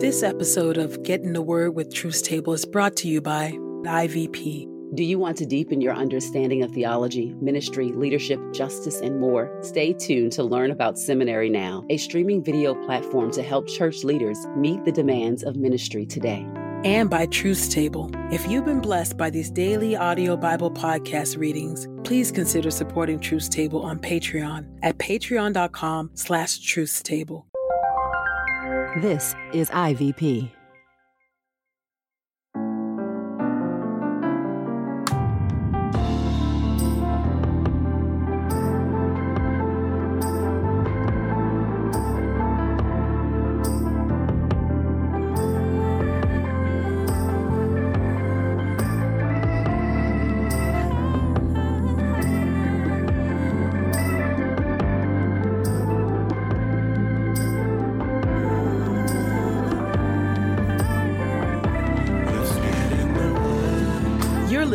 This episode of Get in the Word with Truth Table is brought to you by IVP. Do you want to deepen your understanding of theology, ministry, leadership, justice, and more? Stay tuned to learn about Seminary Now, a streaming video platform to help church leaders meet the demands of ministry today. And by Truth Table. If you've been blessed by these daily audio Bible podcast readings, please consider supporting Truth Table on Patreon at patreon.com slash truthstable. This is IVP.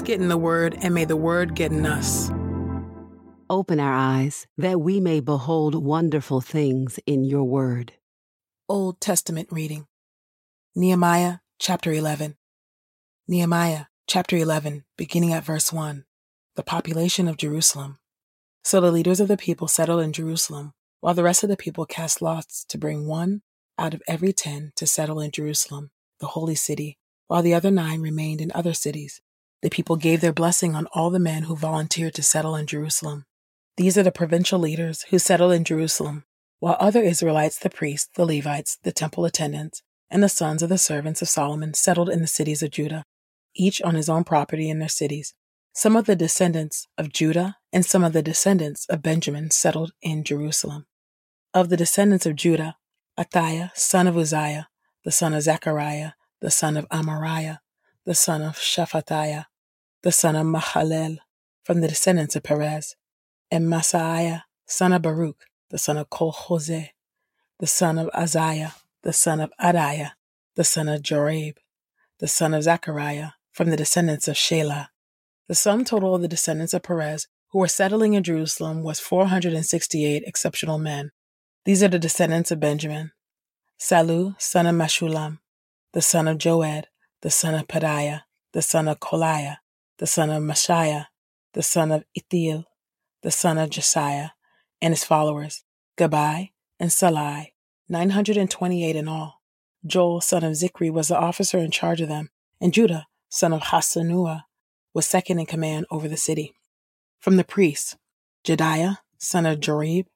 Let's get in the Word, and may the Word get in us. Open our eyes that we may behold wonderful things in your word. Old Testament reading Nehemiah chapter 11. Nehemiah chapter 11, beginning at verse 1. The population of Jerusalem. So the leaders of the people settled in Jerusalem, while the rest of the people cast lots to bring one out of every ten to settle in Jerusalem, the holy city, while the other nine remained in other cities. The people gave their blessing on all the men who volunteered to settle in Jerusalem. These are the provincial leaders who settled in Jerusalem, while other Israelites, the priests, the Levites, the temple attendants, and the sons of the servants of Solomon settled in the cities of Judah, each on his own property in their cities. Some of the descendants of Judah and some of the descendants of Benjamin settled in Jerusalem. Of the descendants of Judah, Athaiah, son of Uzziah, the son of Zechariah, the son of Amariah, the son of Shephatiah, the son of Mahalel, from the descendants of Perez, and Maaseiah, son of Baruch, the son of Col-Hozeh, the son of Azariah, the son of Adaiah, the son of Joiarib, the son of Zechariah, from the descendants of Shelah. The sum total of the descendants of Perez who were settling in Jerusalem was 468 exceptional men. These are the descendants of Benjamin. Sallu, son of Meshullam, the son of Joed, the son of Pedaiah, the son of Kolaiah, the son of Maaseiah, the son of Ithiel, the son of Josiah, and his followers, Gabbai and Sallai, 928 in all. Joel, son of Zicri, was the officer in charge of them, and Judah, son of Hassenuah, was second in command over the city. From the priests, Jedaiah, son of Joiarib,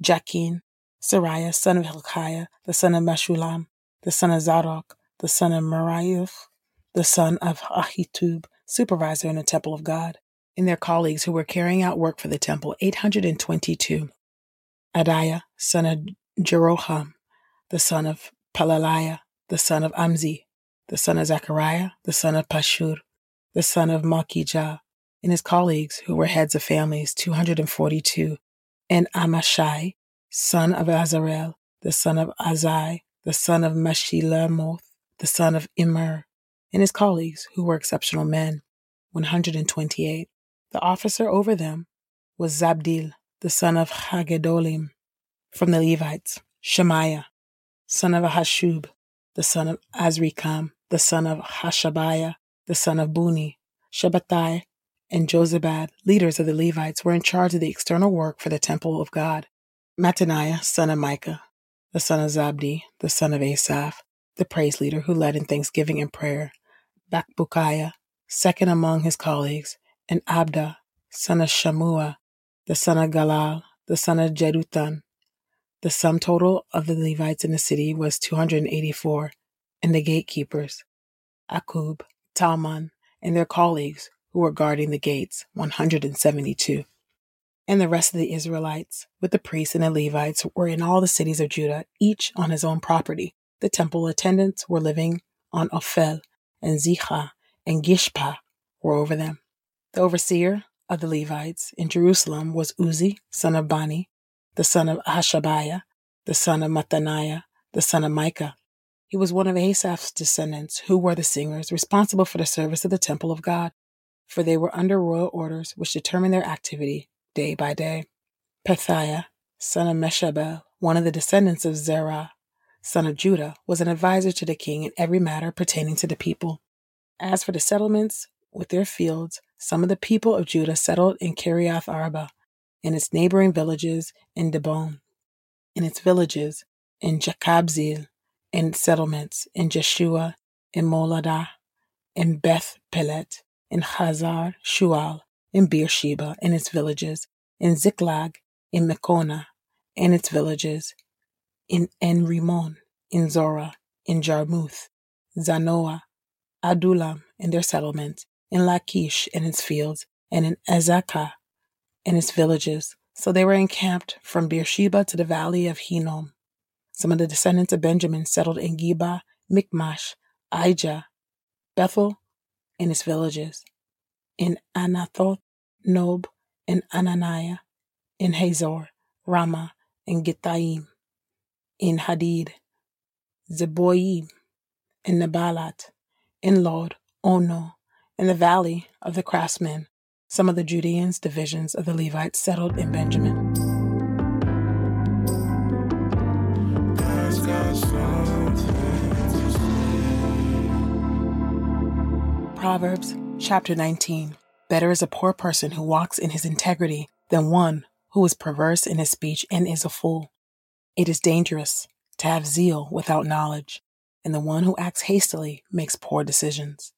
Jakin, Seraiah, son of Hilkiah, the son of Meshullam, the son of Zadok, the son of Meraioth, the son of Ahitub, supervisor in the temple of God, and their colleagues who were carrying out work for the temple, 822. Adaiah, son of Jeroham, the son of Pelaliah, the son of Amzi, the son of Zechariah, the son of Pashhur, the son of Malkijah, and his colleagues who were heads of families, 242, and Amashsai, son of Azarel, the son of Ahzai, the son of Meshillemoth, the son of Immer, and his colleagues who were exceptional men, 128. The officer over them was Zabdiel, the son of Haggedolim, from the Levites, Shemaiah, son of Hasshub, the son of Azrikam, the son of Hashabiah, the son of Bunni, Shabbethai, and Jozabad, leaders of the Levites, were in charge of the external work for the temple of God. Mattaniah, son of Micah, the son of Zabdi, the son of Asaph, the praise leader who led in thanksgiving and prayer, Bakbukiah, second among his colleagues, and Abda, son of Shammua, the son of Galal, the son of Jeduthun. The sum total of the Levites in the city was 284, and the gatekeepers, Akkub, Talmon, and their colleagues who were guarding the gates, 172. and the rest of the Israelites, with the priests and the Levites, were in all the cities of Judah, each on his own property. The temple attendants were living on Ophel, and Ziha and Gishpa were over them. The overseer of the Levites in Jerusalem was Uzzi, son of Bani, the son of Hashabiah, the son of Mattaniah, the son of Micah. He was one of Asaph's descendants, who were the singers responsible for the service of the temple of God, for they were under royal orders which determined their activity day by day. Pethahiah, son of Meshabel, one of the descendants of Zerah, son of Judah, was an adviser to the king in every matter pertaining to the people. As for the settlements with their fields, some of the people of Judah settled in Kiriath Arba, and its neighboring villages in Dibon, in its villages in Jekabzeel, in settlements in Jeshua, in Moladah, in Beth Pelet, in Hazar Shual, in Beersheba and its villages, in Ziklag, in Meconah and its villages, in En Rimmon, in Zorah, in Jarmuth, Zanoah, Adullam and their settlements, in Lachish and its fields, and in Azekah and its villages. So they were encamped from Beersheba to the valley of Hinnom. Some of the descendants of Benjamin settled in Geba, Michmash, Aija, Bethel, and its villages, in Anathoth, Nob, and Ananiah, in Hazor, Ramah, and Gittaim, in Hadid, Zeboim, in Neballat, in Lod, Ono, in the valley of the craftsmen. Some of the Judeans' divisions of the Levites settled in Benjamin. Proverbs chapter 19 Better is a poor person who walks in his integrity than one who is perverse in his speech and is a fool. It is dangerous to have zeal without knowledge, and the one who acts hastily makes poor decisions.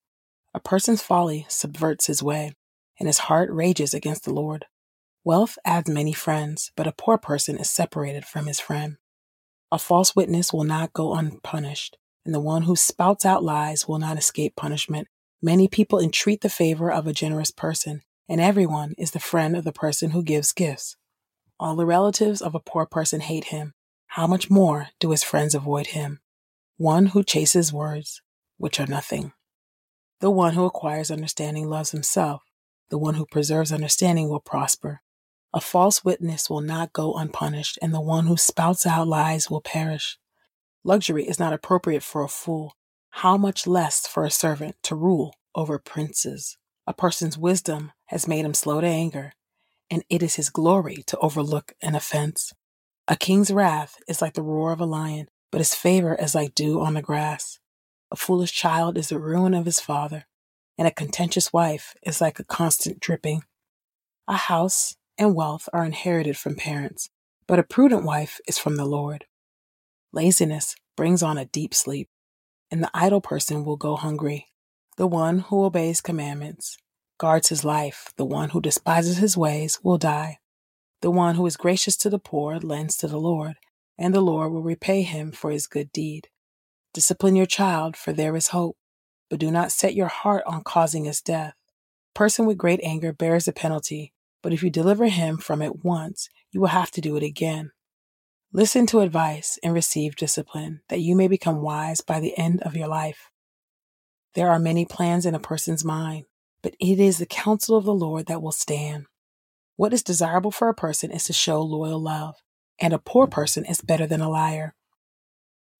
A person's folly subverts his way, and his heart rages against the Lord. Wealth adds many friends, but a poor person is separated from his friend. A false witness will not go unpunished, and the one who spouts out lies will not escape punishment. Many people entreat the favor of a generous person, and everyone is the friend of the person who gives gifts. All the relatives of a poor person hate him. How much more do his friends avoid him? One who chases words, which are nothing. The one who acquires understanding loves himself. The one who preserves understanding will prosper. A false witness will not go unpunished, and the one who spouts out lies will perish. Luxury is not appropriate for a fool. How much less for a servant to rule over princes? A person's wisdom has made him slow to anger, and it is his glory to overlook an offense. A king's wrath is like the roar of a lion, but his favor is like dew on the grass. A foolish child is the ruin of his father, and a contentious wife is like a constant dripping. A house and wealth are inherited from parents, but a prudent wife is from the Lord. Laziness brings on a deep sleep, and the idle person will go hungry. The one who obeys commandments guards his life. The one who despises his ways will die. The one who is gracious to the poor lends to the Lord, and the Lord will repay him for his good deed. Discipline your child, for there is hope, but do not set your heart on causing his death. A person with great anger bears the penalty, but if you deliver him from it once, you will have to do it again. Listen to advice and receive discipline, that you may become wise by the end of your life. There are many plans in a person's mind, but it is the counsel of the Lord that will stand. What is desirable for a person is to show loyal love, and a poor person is better than a liar.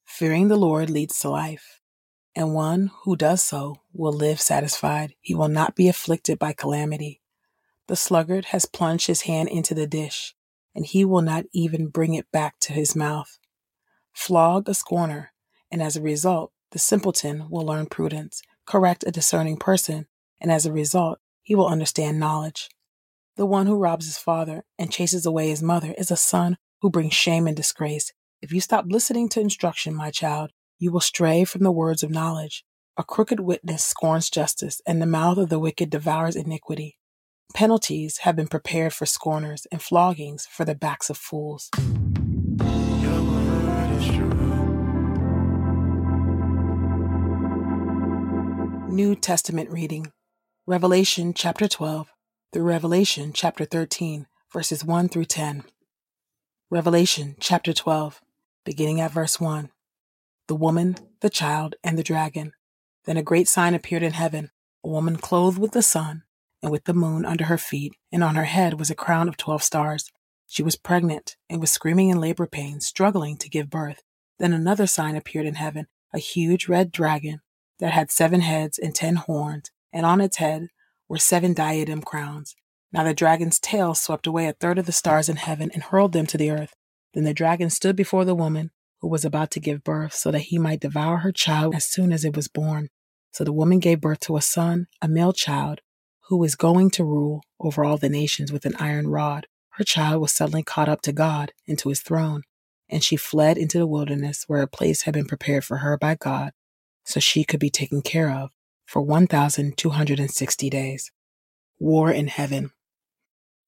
Fearing the Lord leads to life, and one who does so will live satisfied. He will not be afflicted by calamity. The sluggard has plunged his hand into the dish, and he will not even bring it back to his mouth. Flog a scorner, and as a result, the simpleton will learn prudence. Correct a discerning person, and as a result, he will understand knowledge. The one who robs his father and chases away his mother is a son who brings shame and disgrace. If you stop listening to instruction, my child, you will stray from the words of knowledge. A crooked witness scorns justice, and the mouth of the wicked devours iniquity. Penalties have been prepared for scorners, and floggings for the backs of fools. New Testament reading Revelation chapter 12 through Revelation chapter 13 verses 1 through 10. Revelation chapter 12, beginning at verse 1. The woman, the child, and the dragon. Then a great sign appeared in heaven a woman clothed with the sun and with the moon under her feet, and on her head was a crown of 12 stars. She was pregnant and was screaming in labor pains, struggling to give birth. Then another sign appeared in heaven a huge red dragon that had seven heads and ten horns, and on its head were seven diadem crowns. Now the dragon's tail swept away a third of the stars in heaven and hurled them to the earth. Then the dragon stood before the woman who was about to give birth, so that he might devour her child as soon as it was born. So the woman gave birth to a son, a male child, who was going to rule over all the nations with an iron rod. Her child was suddenly caught up to God and to his throne, and she fled into the wilderness where a place had been prepared for her by God, so she could be taken care of for 1,260 days. War in heaven.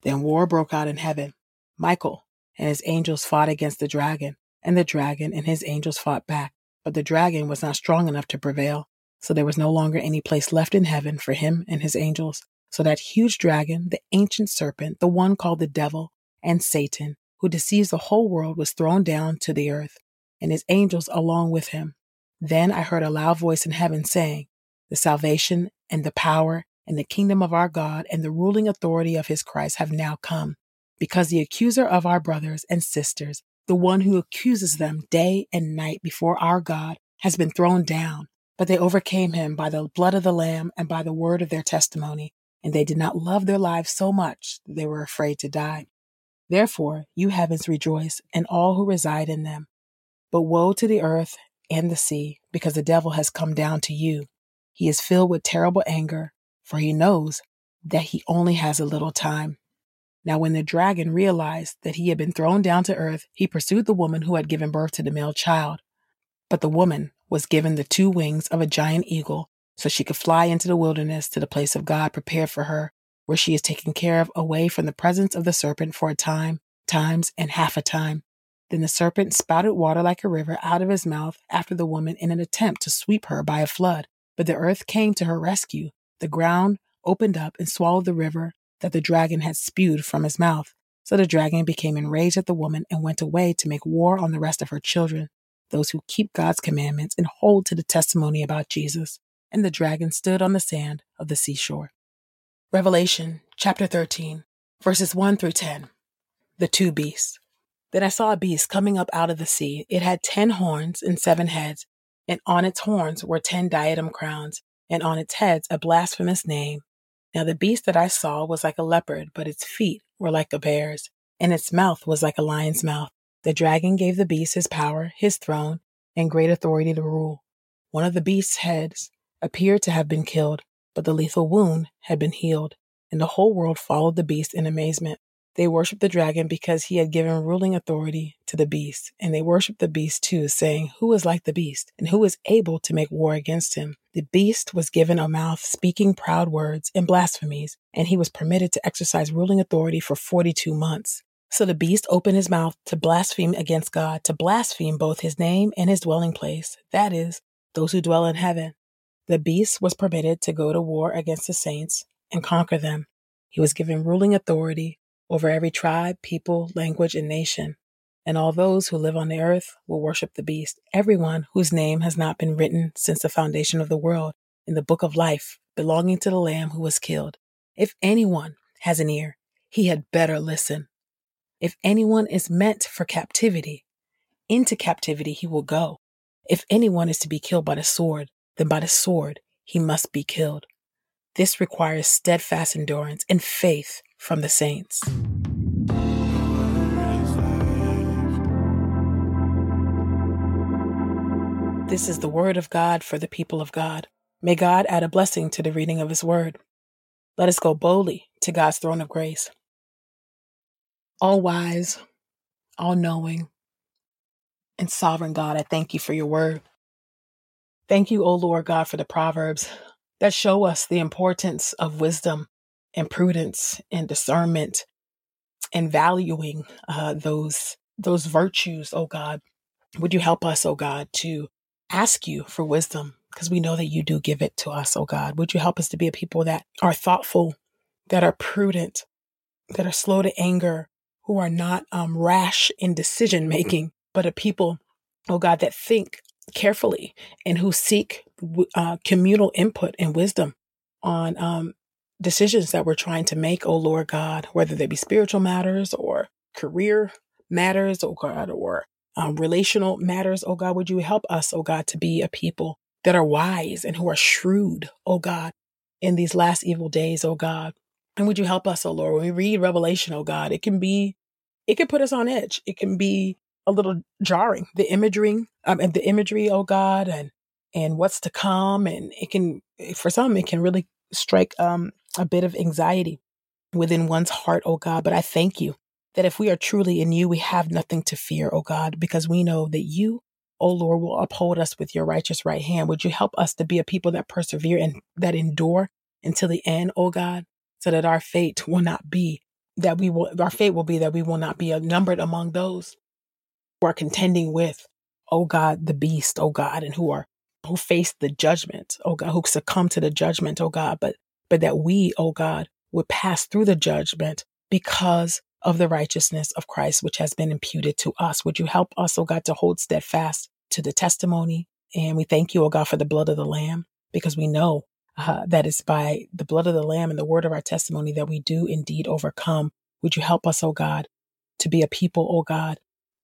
Then war broke out in heaven. Michael and his angels fought against the dragon, and the dragon and his angels fought back. But the dragon was not strong enough to prevail, so there was no longer any place left in heaven for him and his angels. So that huge dragon, the ancient serpent, the one called the devil and Satan, who deceives the whole world, was thrown down to the earth, and his angels along with him. Then I heard a loud voice in heaven saying, The salvation and the power and the kingdom of our God and the ruling authority of his Christ have now come, because the accuser of our brothers and sisters, the one who accuses them day and night before our God, has been thrown down. But they overcame him by the blood of the Lamb and by the word of their testimony, and they did not love their lives so much that they were afraid to die. Therefore, you heavens rejoice, and all who reside in them. But woe to the earth and the sea, because the devil has come down to you. He is filled with terrible anger, for he knows that he only has a little time. Now, when the dragon realized that he had been thrown down to earth, he pursued the woman who had given birth to the male child. But the woman was given the two wings of a giant eagle so she could fly into the wilderness to the place of God prepared for her, where she is taken care of away from the presence of the serpent for a time, times, and half a time. Then the serpent spouted water like a river out of his mouth after the woman in an attempt to sweep her by a flood. But the earth came to her rescue. The ground opened up and swallowed the river that the dragon had spewed from his mouth. So the dragon became enraged at the woman and went away to make war on the rest of her children those who keep God's commandments and hold to the testimony about Jesus. And the dragon stood on the sand of the seashore. Revelation chapter 13, verses 1 through 10. The two beasts. Then I saw a beast coming up out of the sea. It had ten horns and seven heads, and on its horns were ten diadem crowns, and on its heads a blasphemous name. Now the beast that I saw was like a leopard, but its feet were like a bear's, and its mouth was like a lion's mouth. The dragon gave the beast his power, his throne, and great authority to rule. One of the beast's heads appeared to have been killed, but the lethal wound had been healed, and the whole world followed the beast in amazement. They worshiped the dragon because he had given ruling authority to the beast, and they worshiped the beast too, saying, Who is like the beast, and who is able to make war against him? The beast was given a mouth speaking proud words and blasphemies, and he was permitted to exercise ruling authority for 42 months. So the beast opened his mouth to blaspheme against God, to blaspheme both his name and his dwelling place, that is, those who dwell in heaven. The beast was permitted to go to war against the saints and conquer them. He was given ruling authority over every tribe, people, language, and nation. And all those who live on the earth will worship the beast, everyone whose name has not been written since the foundation of the world in the book of life belonging to the Lamb who was killed. If anyone has an ear, he had better listen. If anyone is meant for captivity, into captivity he will go. If anyone is to be killed by the sword, then by the sword he must be killed. This requires steadfast endurance and faith from the saints. This is the word of God for the people of God. May God add a blessing to the reading of his word. Let us go boldly to God's throne of grace all wise, all knowing, and sovereign God, I thank you for your word. Thank you, O Lord God, for the Proverbs that show us the importance of wisdom and prudence and discernment and valuing uh, those those virtues, O God. Would you help us, O God, to ask you for wisdom because we know that you do give it to us, oh God. Would you help us to be a people that are thoughtful, that are prudent, that are slow to anger, who are not um, rash in decision making, but a people, oh God, that think carefully and who seek uh, communal input and wisdom on um, decisions that we're trying to make, oh Lord God, whether they be spiritual matters or career matters, oh God, or um, relational matters, oh God, would you help us, oh God, to be a people that are wise and who are shrewd, oh God, in these last evil days, oh God. And would you help us, oh Lord, when we read Revelation, oh God, it can be, it can put us on edge. It can be a little jarring, the imagery, um, and the imagery, oh God, and, and what's to come. And it can, for some, it can really strike um, a bit of anxiety within one's heart, oh God. But I thank you that if we are truly in you, we have nothing to fear, O God, because we know that you, O Lord, will uphold us with your righteous right hand. Would you help us to be a people that persevere and that endure until the end, O God, so that our fate will not be that we will, our fate will be that we will not be numbered among those who are contending with, O God, the beast, O God, and who are who face the judgment, O God, who succumb to the judgment, O God, but but that we, O God, would pass through the judgment because of the righteousness of Christ, which has been imputed to us. Would you help us, oh God, to hold steadfast to the testimony? And we thank you, oh God, for the blood of the Lamb, because we know uh, that it's by the blood of the Lamb and the word of our testimony that we do indeed overcome. Would you help us, oh God, to be a people, O God,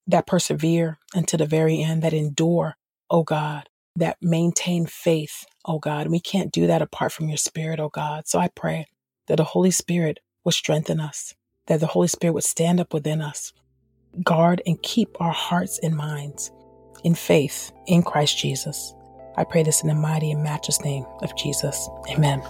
that persevere unto the very end, that endure, O God, that maintain faith, O God. We can't do that apart from your spirit, O God. So I pray that the Holy Spirit will strengthen us that the Holy Spirit would stand up within us, guard and keep our hearts and minds in faith in Christ Jesus. I pray this in the mighty and matchless name of Jesus. Amen.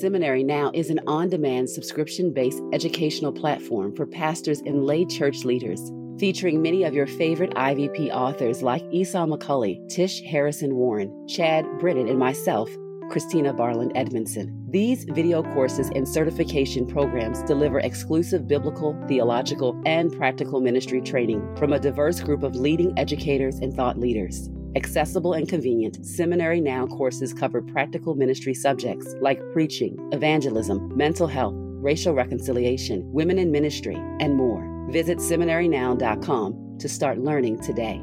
Seminary Now is an on demand subscription based educational platform for pastors and lay church leaders, featuring many of your favorite IVP authors like Esau McCaulley, Tish Harrison Warren, Chad Britton, and myself Christina Barland Edmondson. These video courses and certification programs deliver exclusive biblical, theological, and practical ministry training from a diverse group of leading educators and thought leaders. Accessible and convenient, Seminary Now courses cover practical ministry subjects like preaching, evangelism, mental health, racial reconciliation, women in ministry, and more. Visit seminarynow.com to start learning today.